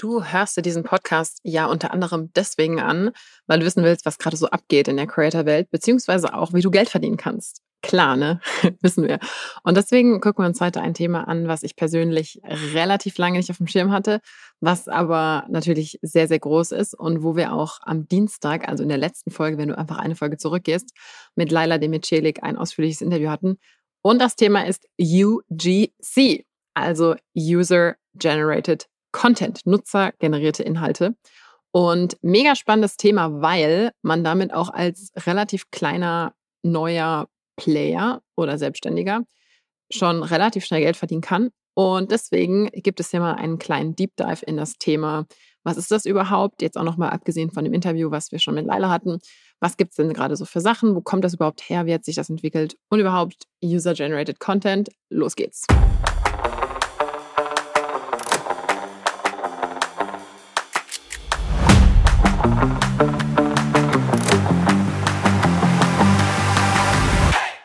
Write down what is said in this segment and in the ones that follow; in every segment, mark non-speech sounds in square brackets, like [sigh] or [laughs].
Du hörst dir diesen Podcast ja unter anderem deswegen an, weil du wissen willst, was gerade so abgeht in der Creator-Welt, beziehungsweise auch, wie du Geld verdienen kannst. Klar, ne? [laughs] wissen wir. Und deswegen gucken wir uns heute ein Thema an, was ich persönlich relativ lange nicht auf dem Schirm hatte, was aber natürlich sehr, sehr groß ist und wo wir auch am Dienstag, also in der letzten Folge, wenn du einfach eine Folge zurückgehst, mit Laila Demicelik ein ausführliches Interview hatten. Und das Thema ist UGC, also User Generated Content, nutzergenerierte Inhalte. Und mega spannendes Thema, weil man damit auch als relativ kleiner neuer Player oder Selbstständiger schon relativ schnell Geld verdienen kann. Und deswegen gibt es hier mal einen kleinen Deep Dive in das Thema. Was ist das überhaupt? Jetzt auch nochmal abgesehen von dem Interview, was wir schon mit Leila hatten. Was gibt es denn gerade so für Sachen? Wo kommt das überhaupt her? Wie hat sich das entwickelt? Und überhaupt User-Generated Content. Los geht's.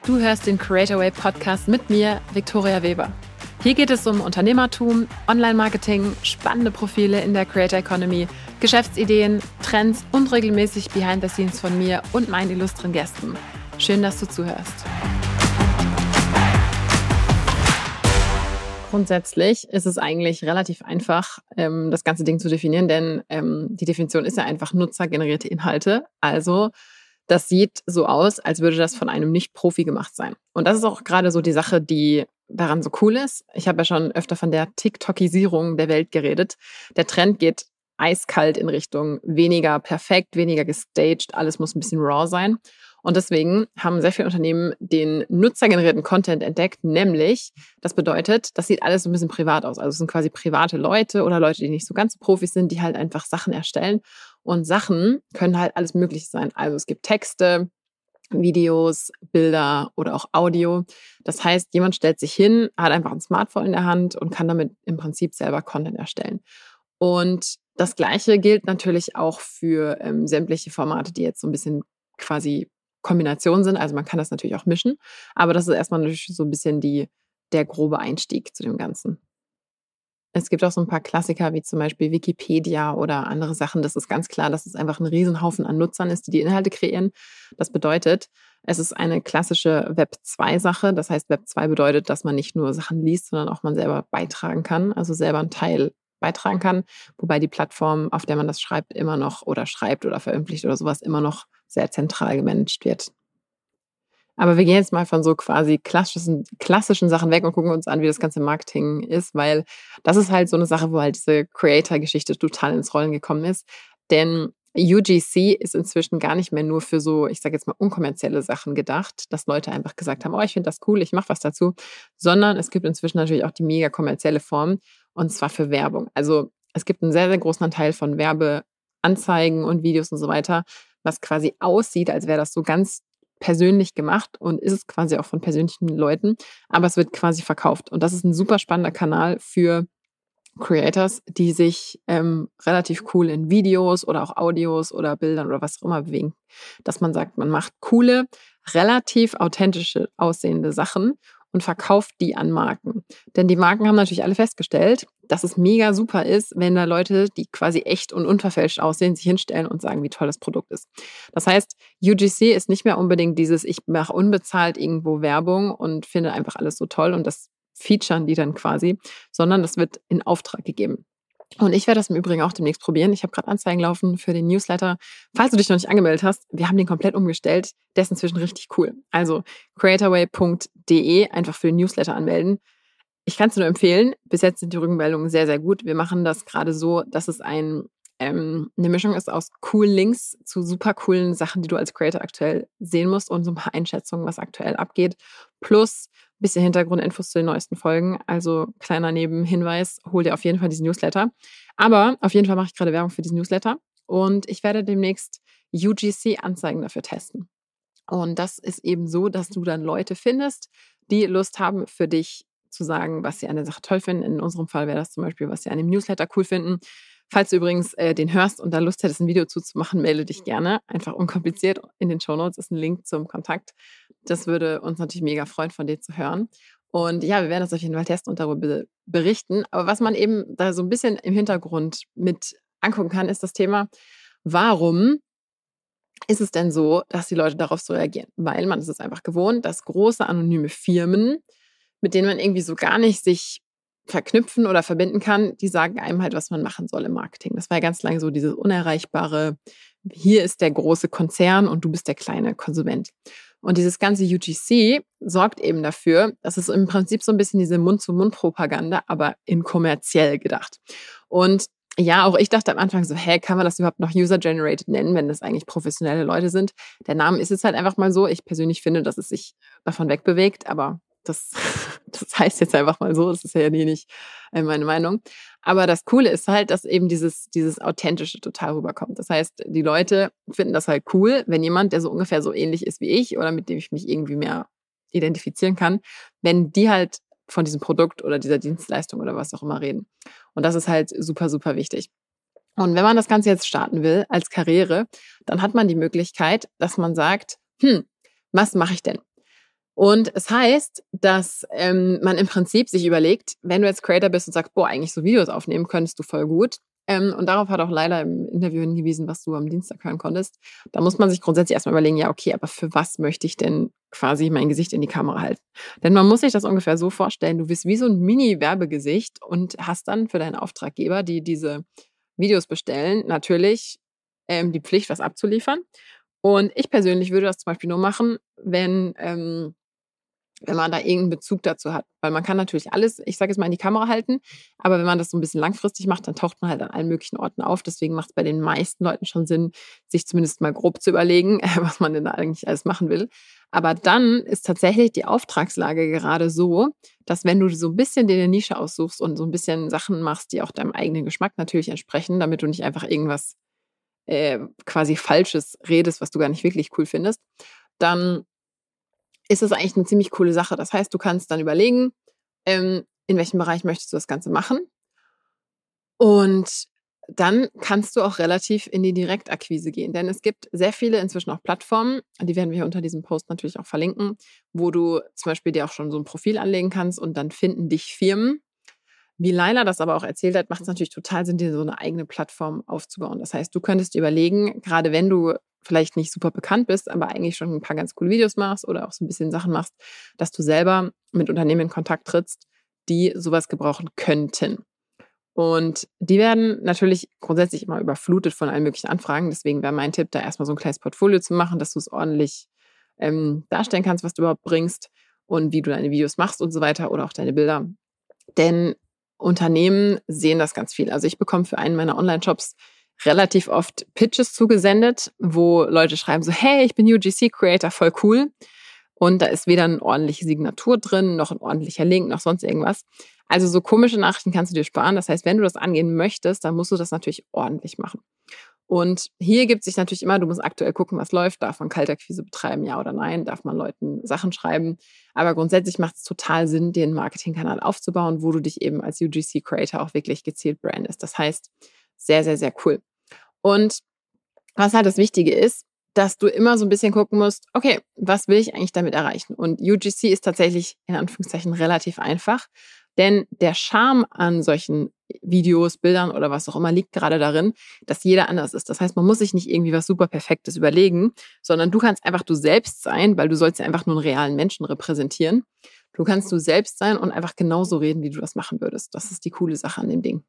Du hörst den Creatorway Podcast mit mir, Viktoria Weber. Hier geht es um Unternehmertum, Online-Marketing, spannende Profile in der Creator Economy, Geschäftsideen, Trends und regelmäßig Behind the Scenes von mir und meinen illustren Gästen. Schön, dass du zuhörst. Grundsätzlich ist es eigentlich relativ einfach, ähm, das ganze Ding zu definieren, denn ähm, die Definition ist ja einfach nutzergenerierte Inhalte. Also das sieht so aus, als würde das von einem Nicht-Profi gemacht sein. Und das ist auch gerade so die Sache, die daran so cool ist. Ich habe ja schon öfter von der TikTokisierung der Welt geredet. Der Trend geht eiskalt in Richtung weniger perfekt, weniger gestaged, alles muss ein bisschen raw sein. Und deswegen haben sehr viele Unternehmen den nutzergenerierten Content entdeckt, nämlich, das bedeutet, das sieht alles so ein bisschen privat aus. Also es sind quasi private Leute oder Leute, die nicht so ganz Profis sind, die halt einfach Sachen erstellen. Und Sachen können halt alles Mögliche sein. Also es gibt Texte, Videos, Bilder oder auch Audio. Das heißt, jemand stellt sich hin, hat einfach ein Smartphone in der Hand und kann damit im Prinzip selber Content erstellen. Und das Gleiche gilt natürlich auch für ähm, sämtliche Formate, die jetzt so ein bisschen quasi Kombination sind. Also man kann das natürlich auch mischen, aber das ist erstmal natürlich so ein bisschen die, der grobe Einstieg zu dem Ganzen. Es gibt auch so ein paar Klassiker wie zum Beispiel Wikipedia oder andere Sachen. Das ist ganz klar, dass es einfach ein Riesenhaufen an Nutzern ist, die die Inhalte kreieren. Das bedeutet, es ist eine klassische Web 2-Sache. Das heißt, Web 2 bedeutet, dass man nicht nur Sachen liest, sondern auch man selber beitragen kann, also selber einen Teil beitragen kann. Wobei die Plattform, auf der man das schreibt, immer noch oder schreibt oder veröffentlicht oder sowas immer noch sehr zentral gemanagt wird. Aber wir gehen jetzt mal von so quasi klassischen, klassischen Sachen weg und gucken uns an, wie das ganze Marketing ist, weil das ist halt so eine Sache, wo halt diese Creator-Geschichte total ins Rollen gekommen ist. Denn UGC ist inzwischen gar nicht mehr nur für so, ich sage jetzt mal, unkommerzielle Sachen gedacht, dass Leute einfach gesagt haben, oh, ich finde das cool, ich mache was dazu, sondern es gibt inzwischen natürlich auch die mega kommerzielle Form und zwar für Werbung. Also es gibt einen sehr, sehr großen Anteil von Werbeanzeigen und Videos und so weiter, was quasi aussieht, als wäre das so ganz persönlich gemacht und ist es quasi auch von persönlichen Leuten, aber es wird quasi verkauft. Und das ist ein super spannender Kanal für Creators, die sich ähm, relativ cool in Videos oder auch Audios oder Bildern oder was auch immer bewegen. Dass man sagt, man macht coole, relativ authentische aussehende Sachen und verkauft die an Marken. Denn die Marken haben natürlich alle festgestellt, dass es mega super ist, wenn da Leute, die quasi echt und unverfälscht aussehen, sich hinstellen und sagen, wie toll das Produkt ist. Das heißt, UGC ist nicht mehr unbedingt dieses, ich mache unbezahlt irgendwo Werbung und finde einfach alles so toll und das featuren die dann quasi, sondern das wird in Auftrag gegeben. Und ich werde das im Übrigen auch demnächst probieren. Ich habe gerade Anzeigen laufen für den Newsletter. Falls du dich noch nicht angemeldet hast, wir haben den komplett umgestellt. Der ist inzwischen richtig cool. Also creatorway.de einfach für den Newsletter anmelden. Ich kann es nur empfehlen. Bis jetzt sind die Rückmeldungen sehr, sehr gut. Wir machen das gerade so, dass es ein, ähm, eine Mischung ist aus coolen Links zu super coolen Sachen, die du als Creator aktuell sehen musst und so ein paar Einschätzungen, was aktuell abgeht. Plus bisschen Hintergrundinfos zu den neuesten Folgen. Also kleiner Nebenhinweis, hol dir auf jeden Fall diesen Newsletter. Aber auf jeden Fall mache ich gerade Werbung für diesen Newsletter und ich werde demnächst UGC-Anzeigen dafür testen. Und das ist eben so, dass du dann Leute findest, die Lust haben, für dich zu sagen, was sie an der Sache toll finden. In unserem Fall wäre das zum Beispiel, was sie an dem Newsletter cool finden. Falls du übrigens äh, den hörst und da Lust hättest, ein Video zuzumachen, melde dich gerne. Einfach unkompliziert. In den Show Notes ist ein Link zum Kontakt. Das würde uns natürlich mega freuen, von dir zu hören. Und ja, wir werden das auf jeden Fall testen und darüber berichten. Aber was man eben da so ein bisschen im Hintergrund mit angucken kann, ist das Thema, warum ist es denn so, dass die Leute darauf so reagieren? Weil man ist es einfach gewohnt, dass große anonyme Firmen, mit denen man irgendwie so gar nicht sich verknüpfen oder verbinden kann, die sagen einem halt, was man machen soll im Marketing. Das war ja ganz lange so dieses unerreichbare, hier ist der große Konzern und du bist der kleine Konsument. Und dieses ganze UGC sorgt eben dafür, dass es im Prinzip so ein bisschen diese Mund-zu-Mund-Propaganda, aber in kommerziell gedacht. Und ja, auch ich dachte am Anfang so, hä, kann man das überhaupt noch User-Generated nennen, wenn das eigentlich professionelle Leute sind? Der Name ist jetzt halt einfach mal so. Ich persönlich finde, dass es sich davon wegbewegt, aber das, [laughs] das heißt jetzt einfach mal so. Das ist ja nicht äh, meine Meinung. Aber das Coole ist halt, dass eben dieses, dieses Authentische total rüberkommt. Das heißt, die Leute finden das halt cool, wenn jemand, der so ungefähr so ähnlich ist wie ich oder mit dem ich mich irgendwie mehr identifizieren kann, wenn die halt von diesem Produkt oder dieser Dienstleistung oder was auch immer reden. Und das ist halt super, super wichtig. Und wenn man das Ganze jetzt starten will als Karriere, dann hat man die Möglichkeit, dass man sagt, hm, was mache ich denn? Und es heißt, dass ähm, man im Prinzip sich überlegt, wenn du jetzt Creator bist und sagst, boah, eigentlich so Videos aufnehmen könntest du voll gut, ähm, und darauf hat auch leider im Interview hingewiesen, was du am Dienstag hören konntest. Da muss man sich grundsätzlich erstmal überlegen, ja, okay, aber für was möchte ich denn quasi mein Gesicht in die Kamera halten? Denn man muss sich das ungefähr so vorstellen, du bist wie so ein Mini-Werbegesicht und hast dann für deinen Auftraggeber, die diese Videos bestellen, natürlich ähm, die Pflicht, was abzuliefern. Und ich persönlich würde das zum Beispiel nur machen, wenn ähm, wenn man da irgendeinen Bezug dazu hat. Weil man kann natürlich alles, ich sage jetzt mal, in die Kamera halten, aber wenn man das so ein bisschen langfristig macht, dann taucht man halt an allen möglichen Orten auf. Deswegen macht es bei den meisten Leuten schon Sinn, sich zumindest mal grob zu überlegen, [laughs] was man denn da eigentlich alles machen will. Aber dann ist tatsächlich die Auftragslage gerade so, dass wenn du so ein bisschen dir eine Nische aussuchst und so ein bisschen Sachen machst, die auch deinem eigenen Geschmack natürlich entsprechen, damit du nicht einfach irgendwas äh, quasi Falsches redest, was du gar nicht wirklich cool findest, dann ist es eigentlich eine ziemlich coole Sache. Das heißt, du kannst dann überlegen, ähm, in welchem Bereich möchtest du das Ganze machen. Und dann kannst du auch relativ in die Direktakquise gehen. Denn es gibt sehr viele inzwischen auch Plattformen, die werden wir unter diesem Post natürlich auch verlinken, wo du zum Beispiel dir auch schon so ein Profil anlegen kannst und dann finden dich Firmen. Wie Laila das aber auch erzählt hat, macht es natürlich total Sinn, dir so eine eigene Plattform aufzubauen. Das heißt, du könntest überlegen, gerade wenn du vielleicht nicht super bekannt bist, aber eigentlich schon ein paar ganz coole Videos machst oder auch so ein bisschen Sachen machst, dass du selber mit Unternehmen in Kontakt trittst, die sowas gebrauchen könnten. Und die werden natürlich grundsätzlich immer überflutet von allen möglichen Anfragen. Deswegen wäre mein Tipp, da erstmal so ein kleines Portfolio zu machen, dass du es ordentlich ähm, darstellen kannst, was du überhaupt bringst und wie du deine Videos machst und so weiter oder auch deine Bilder. Denn Unternehmen sehen das ganz viel. Also ich bekomme für einen meiner Online-Shops relativ oft Pitches zugesendet, wo Leute schreiben so, hey, ich bin UGC-Creator, voll cool. Und da ist weder eine ordentliche Signatur drin, noch ein ordentlicher Link, noch sonst irgendwas. Also so komische Nachrichten kannst du dir sparen. Das heißt, wenn du das angehen möchtest, dann musst du das natürlich ordentlich machen. Und hier gibt sich natürlich immer, du musst aktuell gucken, was läuft. Darf man Kaltakquise betreiben, ja oder nein? Darf man Leuten Sachen schreiben? Aber grundsätzlich macht es total Sinn, dir einen Marketingkanal aufzubauen, wo du dich eben als UGC-Creator auch wirklich gezielt brandest. Das heißt, sehr, sehr, sehr cool. Und was halt das Wichtige ist, dass du immer so ein bisschen gucken musst, okay, was will ich eigentlich damit erreichen? Und UGC ist tatsächlich in Anführungszeichen relativ einfach, denn der Charme an solchen Videos, Bildern oder was auch immer liegt gerade darin, dass jeder anders ist. Das heißt, man muss sich nicht irgendwie was super Perfektes überlegen, sondern du kannst einfach du selbst sein, weil du sollst ja einfach nur einen realen Menschen repräsentieren. Du kannst du selbst sein und einfach genauso reden, wie du das machen würdest. Das ist die coole Sache an dem Ding.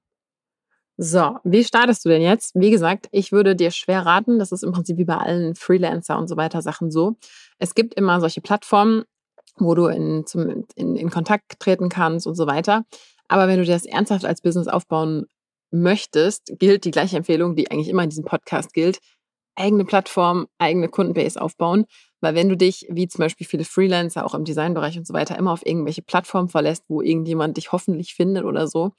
So, wie startest du denn jetzt? Wie gesagt, ich würde dir schwer raten, das ist im Prinzip wie bei allen Freelancer und so weiter Sachen so. Es gibt immer solche Plattformen, wo du in, zum, in, in Kontakt treten kannst und so weiter. Aber wenn du dir das ernsthaft als Business aufbauen möchtest, gilt die gleiche Empfehlung, die eigentlich immer in diesem Podcast gilt. Eigene Plattform, eigene Kundenbase aufbauen. Weil wenn du dich, wie zum Beispiel viele Freelancer, auch im Designbereich und so weiter, immer auf irgendwelche Plattformen verlässt, wo irgendjemand dich hoffentlich findet oder so,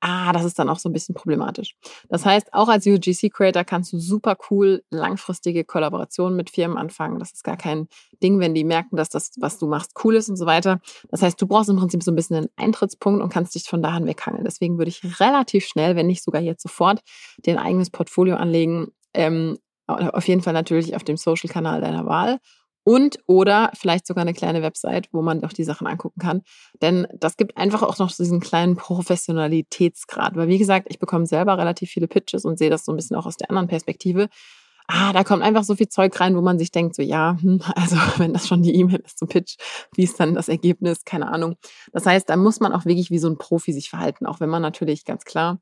ah, das ist dann auch so ein bisschen problematisch. Das heißt, auch als UGC-Creator kannst du super cool langfristige Kollaborationen mit Firmen anfangen. Das ist gar kein Ding, wenn die merken, dass das, was du machst, cool ist und so weiter. Das heißt, du brauchst im Prinzip so ein bisschen einen Eintrittspunkt und kannst dich von da an weghangeln. Deswegen würde ich relativ schnell, wenn nicht sogar jetzt sofort, dir ein eigenes Portfolio anlegen. Ähm, auf jeden Fall natürlich auf dem Social-Kanal deiner Wahl und oder vielleicht sogar eine kleine Website, wo man doch die Sachen angucken kann. Denn das gibt einfach auch noch diesen kleinen Professionalitätsgrad. Weil wie gesagt, ich bekomme selber relativ viele Pitches und sehe das so ein bisschen auch aus der anderen Perspektive. Ah, da kommt einfach so viel Zeug rein, wo man sich denkt, so ja, hm, [laughs] also wenn das schon die E-Mail ist zum Pitch, wie ist dann das Ergebnis? Keine Ahnung. Das heißt, da muss man auch wirklich wie so ein Profi sich verhalten, auch wenn man natürlich ganz klar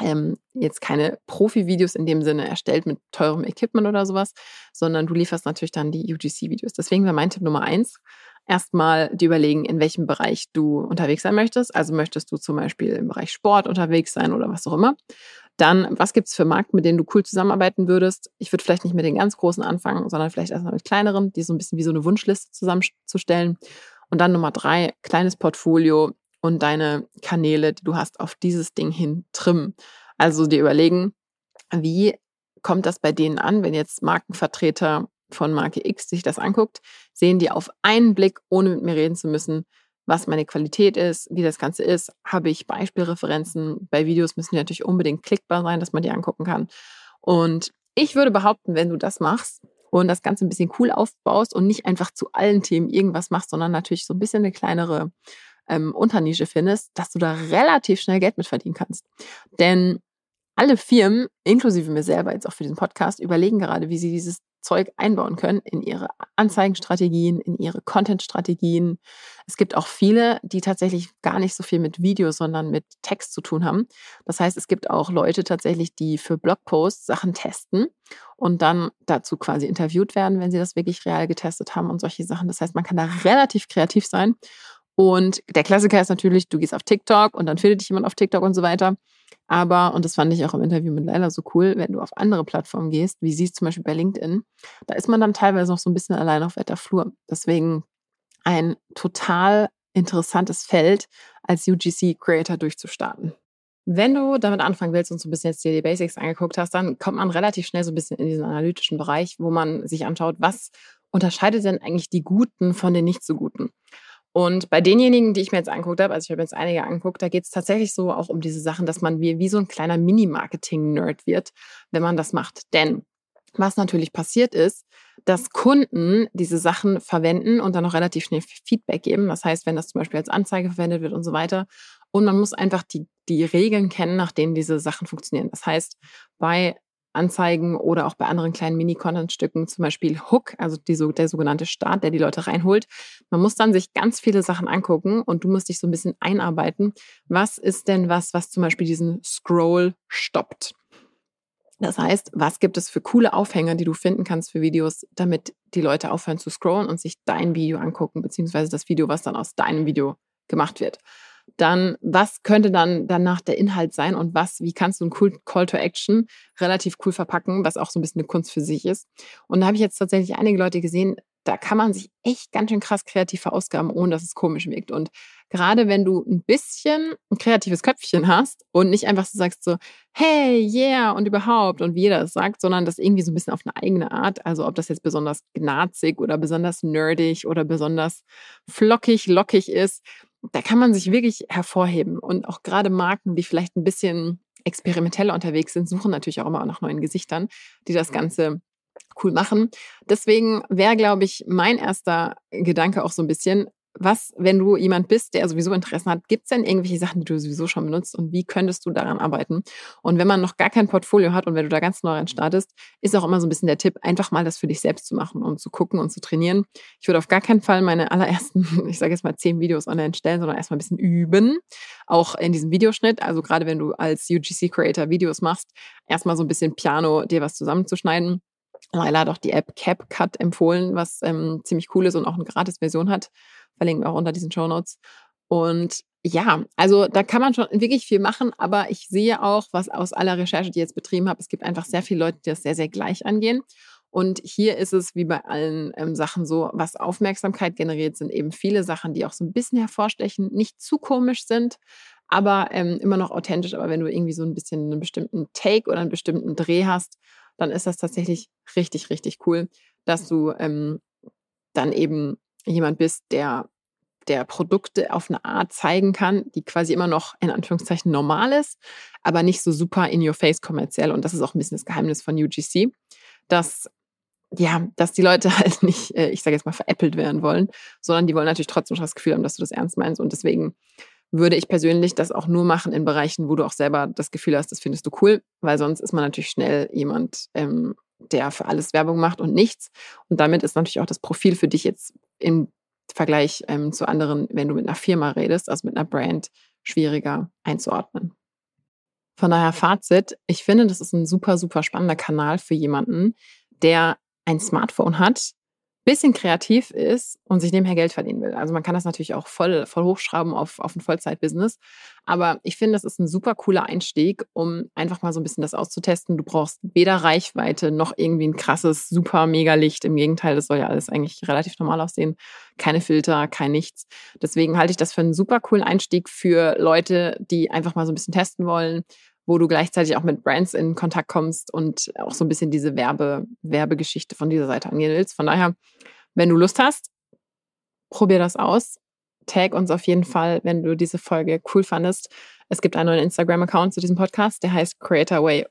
ähm, jetzt keine Profi-Videos in dem Sinne erstellt mit teurem Equipment oder sowas, sondern du lieferst natürlich dann die UGC-Videos. Deswegen wäre mein Tipp Nummer eins, erstmal dir überlegen, in welchem Bereich du unterwegs sein möchtest. Also möchtest du zum Beispiel im Bereich Sport unterwegs sein oder was auch immer. Dann, was gibt's für Marken, mit denen du cool zusammenarbeiten würdest? Ich würde vielleicht nicht mit den ganz großen anfangen, sondern vielleicht erstmal mit kleineren, die so ein bisschen wie so eine Wunschliste zusammenzustellen. Und dann Nummer drei, kleines Portfolio und deine Kanäle, die du hast, auf dieses Ding hin trimmen. Also dir überlegen, wie kommt das bei denen an, wenn jetzt Markenvertreter von Marke X sich das anguckt, sehen die auf einen Blick, ohne mit mir reden zu müssen, was meine Qualität ist, wie das Ganze ist. Habe ich Beispielreferenzen? Bei Videos müssen die natürlich unbedingt klickbar sein, dass man die angucken kann. Und ich würde behaupten, wenn du das machst und das Ganze ein bisschen cool aufbaust und nicht einfach zu allen Themen irgendwas machst, sondern natürlich so ein bisschen eine kleinere ähm, Unternische findest, dass du da relativ schnell Geld mit verdienen kannst. Denn alle Firmen, inklusive mir selber jetzt auch für diesen Podcast, überlegen gerade, wie sie dieses Zeug einbauen können in ihre Anzeigenstrategien, in ihre Contentstrategien. Es gibt auch viele, die tatsächlich gar nicht so viel mit Video, sondern mit Text zu tun haben. Das heißt, es gibt auch Leute tatsächlich, die für Blogposts Sachen testen und dann dazu quasi interviewt werden, wenn sie das wirklich real getestet haben und solche Sachen. Das heißt, man kann da relativ kreativ sein und der Klassiker ist natürlich, du gehst auf TikTok und dann findet dich jemand auf TikTok und so weiter. Aber, und das fand ich auch im Interview mit Leila so cool, wenn du auf andere Plattformen gehst, wie sie es zum Beispiel bei LinkedIn, da ist man dann teilweise noch so ein bisschen allein auf weiter Flur. Deswegen ein total interessantes Feld als UGC-Creator durchzustarten. Wenn du damit anfangen willst und so ein bisschen jetzt dir die Basics angeguckt hast, dann kommt man relativ schnell so ein bisschen in diesen analytischen Bereich, wo man sich anschaut, was unterscheidet denn eigentlich die Guten von den nicht so Guten? Und bei denjenigen, die ich mir jetzt angeguckt habe, also ich habe jetzt einige angeguckt, da geht es tatsächlich so auch um diese Sachen, dass man wie, wie so ein kleiner Mini-Marketing-Nerd wird, wenn man das macht. Denn was natürlich passiert ist, dass Kunden diese Sachen verwenden und dann auch relativ schnell Feedback geben. Das heißt, wenn das zum Beispiel als Anzeige verwendet wird und so weiter. Und man muss einfach die, die Regeln kennen, nach denen diese Sachen funktionieren. Das heißt, bei Anzeigen oder auch bei anderen kleinen Mini-Content-Stücken, zum Beispiel Hook, also die, der sogenannte Start, der die Leute reinholt. Man muss dann sich ganz viele Sachen angucken und du musst dich so ein bisschen einarbeiten. Was ist denn was, was zum Beispiel diesen Scroll stoppt? Das heißt, was gibt es für coole Aufhänger, die du finden kannst für Videos, damit die Leute aufhören zu scrollen und sich dein Video angucken, beziehungsweise das Video, was dann aus deinem Video gemacht wird dann was könnte dann danach der Inhalt sein und was, wie kannst du einen Call to Action relativ cool verpacken, was auch so ein bisschen eine Kunst für sich ist. Und da habe ich jetzt tatsächlich einige Leute gesehen, da kann man sich echt ganz schön krass kreativ verausgaben, ohne dass es komisch wirkt. Und gerade wenn du ein bisschen ein kreatives Köpfchen hast und nicht einfach so sagst so, hey, yeah und überhaupt und wie jeder es sagt, sondern das irgendwie so ein bisschen auf eine eigene Art, also ob das jetzt besonders gnazig oder besonders nerdig oder besonders flockig, lockig ist, da kann man sich wirklich hervorheben. Und auch gerade Marken, die vielleicht ein bisschen experimenteller unterwegs sind, suchen natürlich auch immer nach neuen Gesichtern, die das mhm. Ganze cool machen. Deswegen wäre, glaube ich, mein erster Gedanke auch so ein bisschen, was, wenn du jemand bist, der sowieso Interessen hat, gibt es denn irgendwelche Sachen, die du sowieso schon benutzt und wie könntest du daran arbeiten? Und wenn man noch gar kein Portfolio hat und wenn du da ganz neu rein startest, ist auch immer so ein bisschen der Tipp, einfach mal das für dich selbst zu machen und zu gucken und zu trainieren. Ich würde auf gar keinen Fall meine allerersten, [laughs] ich sage jetzt mal zehn Videos online stellen, sondern erstmal ein bisschen üben, auch in diesem Videoschnitt. Also gerade wenn du als UGC-Creator Videos machst, erstmal so ein bisschen Piano dir was zusammenzuschneiden. Leila hat auch die App CapCut empfohlen, was ähm, ziemlich cool ist und auch eine Gratis-Version hat verlinken wir auch unter diesen Show Notes. Und ja, also da kann man schon wirklich viel machen, aber ich sehe auch, was aus aller Recherche, die ich jetzt betrieben habe, es gibt einfach sehr viele Leute, die das sehr, sehr gleich angehen. Und hier ist es wie bei allen ähm, Sachen so, was Aufmerksamkeit generiert, sind eben viele Sachen, die auch so ein bisschen hervorstechen, nicht zu komisch sind, aber ähm, immer noch authentisch. Aber wenn du irgendwie so ein bisschen einen bestimmten Take oder einen bestimmten Dreh hast, dann ist das tatsächlich richtig, richtig cool, dass du ähm, dann eben jemand bist, der der Produkte auf eine Art zeigen kann, die quasi immer noch in Anführungszeichen normal ist, aber nicht so super in your face kommerziell. Und das ist auch ein bisschen das Geheimnis von UGC, dass ja, dass die Leute [laughs] halt nicht, äh, ich sage jetzt mal, veräppelt werden wollen, sondern die wollen natürlich trotzdem das Gefühl haben, dass du das ernst meinst. Und deswegen würde ich persönlich das auch nur machen in Bereichen, wo du auch selber das Gefühl hast, das findest du cool, weil sonst ist man natürlich schnell jemand, ähm, der für alles Werbung macht und nichts. Und damit ist natürlich auch das Profil für dich jetzt im Vergleich ähm, zu anderen, wenn du mit einer Firma redest, also mit einer Brand, schwieriger einzuordnen. Von daher Fazit, ich finde, das ist ein super, super spannender Kanal für jemanden, der ein Smartphone hat, bisschen kreativ ist und sich nebenher Geld verdienen will. Also man kann das natürlich auch voll, voll hochschrauben auf, auf ein Vollzeitbusiness. Aber ich finde, das ist ein super cooler Einstieg, um einfach mal so ein bisschen das auszutesten. Du brauchst weder Reichweite noch irgendwie ein krasses, super mega Licht. Im Gegenteil, das soll ja alles eigentlich relativ normal aussehen. Keine Filter, kein nichts. Deswegen halte ich das für einen super coolen Einstieg für Leute, die einfach mal so ein bisschen testen wollen, wo du gleichzeitig auch mit Brands in Kontakt kommst und auch so ein bisschen diese Werbe, Werbegeschichte von dieser Seite angehen willst. Von daher, wenn du Lust hast, probier das aus. Tag uns auf jeden Fall, wenn du diese Folge cool fandest. Es gibt einen neuen Instagram-Account zu diesem Podcast, der heißt creatorway-de.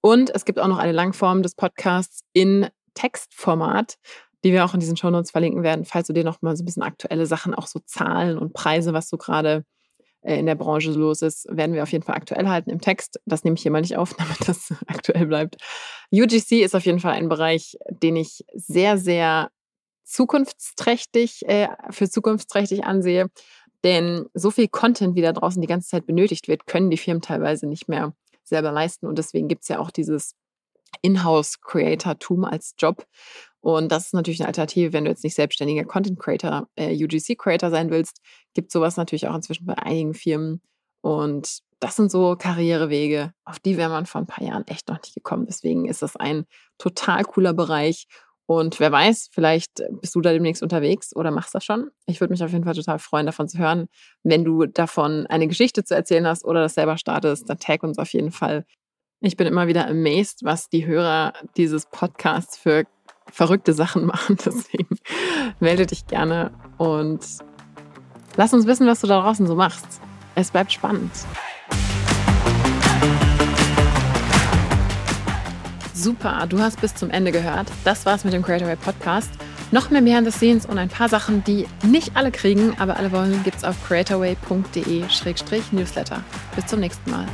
Und es gibt auch noch eine Langform des Podcasts in Textformat, die wir auch in diesen Shownotes verlinken werden, falls du dir noch mal so ein bisschen aktuelle Sachen, auch so Zahlen und Preise, was so gerade in der Branche los ist, werden wir auf jeden Fall aktuell halten im Text. Das nehme ich hier mal nicht auf, [laughs] damit das aktuell bleibt. UGC ist auf jeden Fall ein Bereich, den ich sehr, sehr zukunftsträchtig, äh, für zukunftsträchtig ansehe. Denn so viel Content, wie da draußen die ganze Zeit benötigt wird, können die Firmen teilweise nicht mehr selber leisten. Und deswegen gibt es ja auch dieses Inhouse-Creator-Tum als Job. Und das ist natürlich eine Alternative, wenn du jetzt nicht selbstständiger Content Creator, äh, UGC Creator sein willst, gibt sowas natürlich auch inzwischen bei einigen Firmen. Und das sind so Karrierewege, auf die wäre man vor ein paar Jahren echt noch nicht gekommen. Deswegen ist das ein total cooler Bereich. Und wer weiß, vielleicht bist du da demnächst unterwegs oder machst das schon. Ich würde mich auf jeden Fall total freuen, davon zu hören. Wenn du davon eine Geschichte zu erzählen hast oder das selber startest, dann tag uns auf jeden Fall. Ich bin immer wieder amazed, was die Hörer dieses Podcasts für verrückte Sachen machen. [laughs] Deswegen melde dich gerne und lass uns wissen, was du da draußen so machst. Es bleibt spannend. Super, du hast bis zum Ende gehört. Das war's mit dem Creatorway Podcast. Noch mehr Behind the Scenes und ein paar Sachen, die nicht alle kriegen, aber alle wollen, gibt's auf creatorway.de-newsletter. Bis zum nächsten Mal.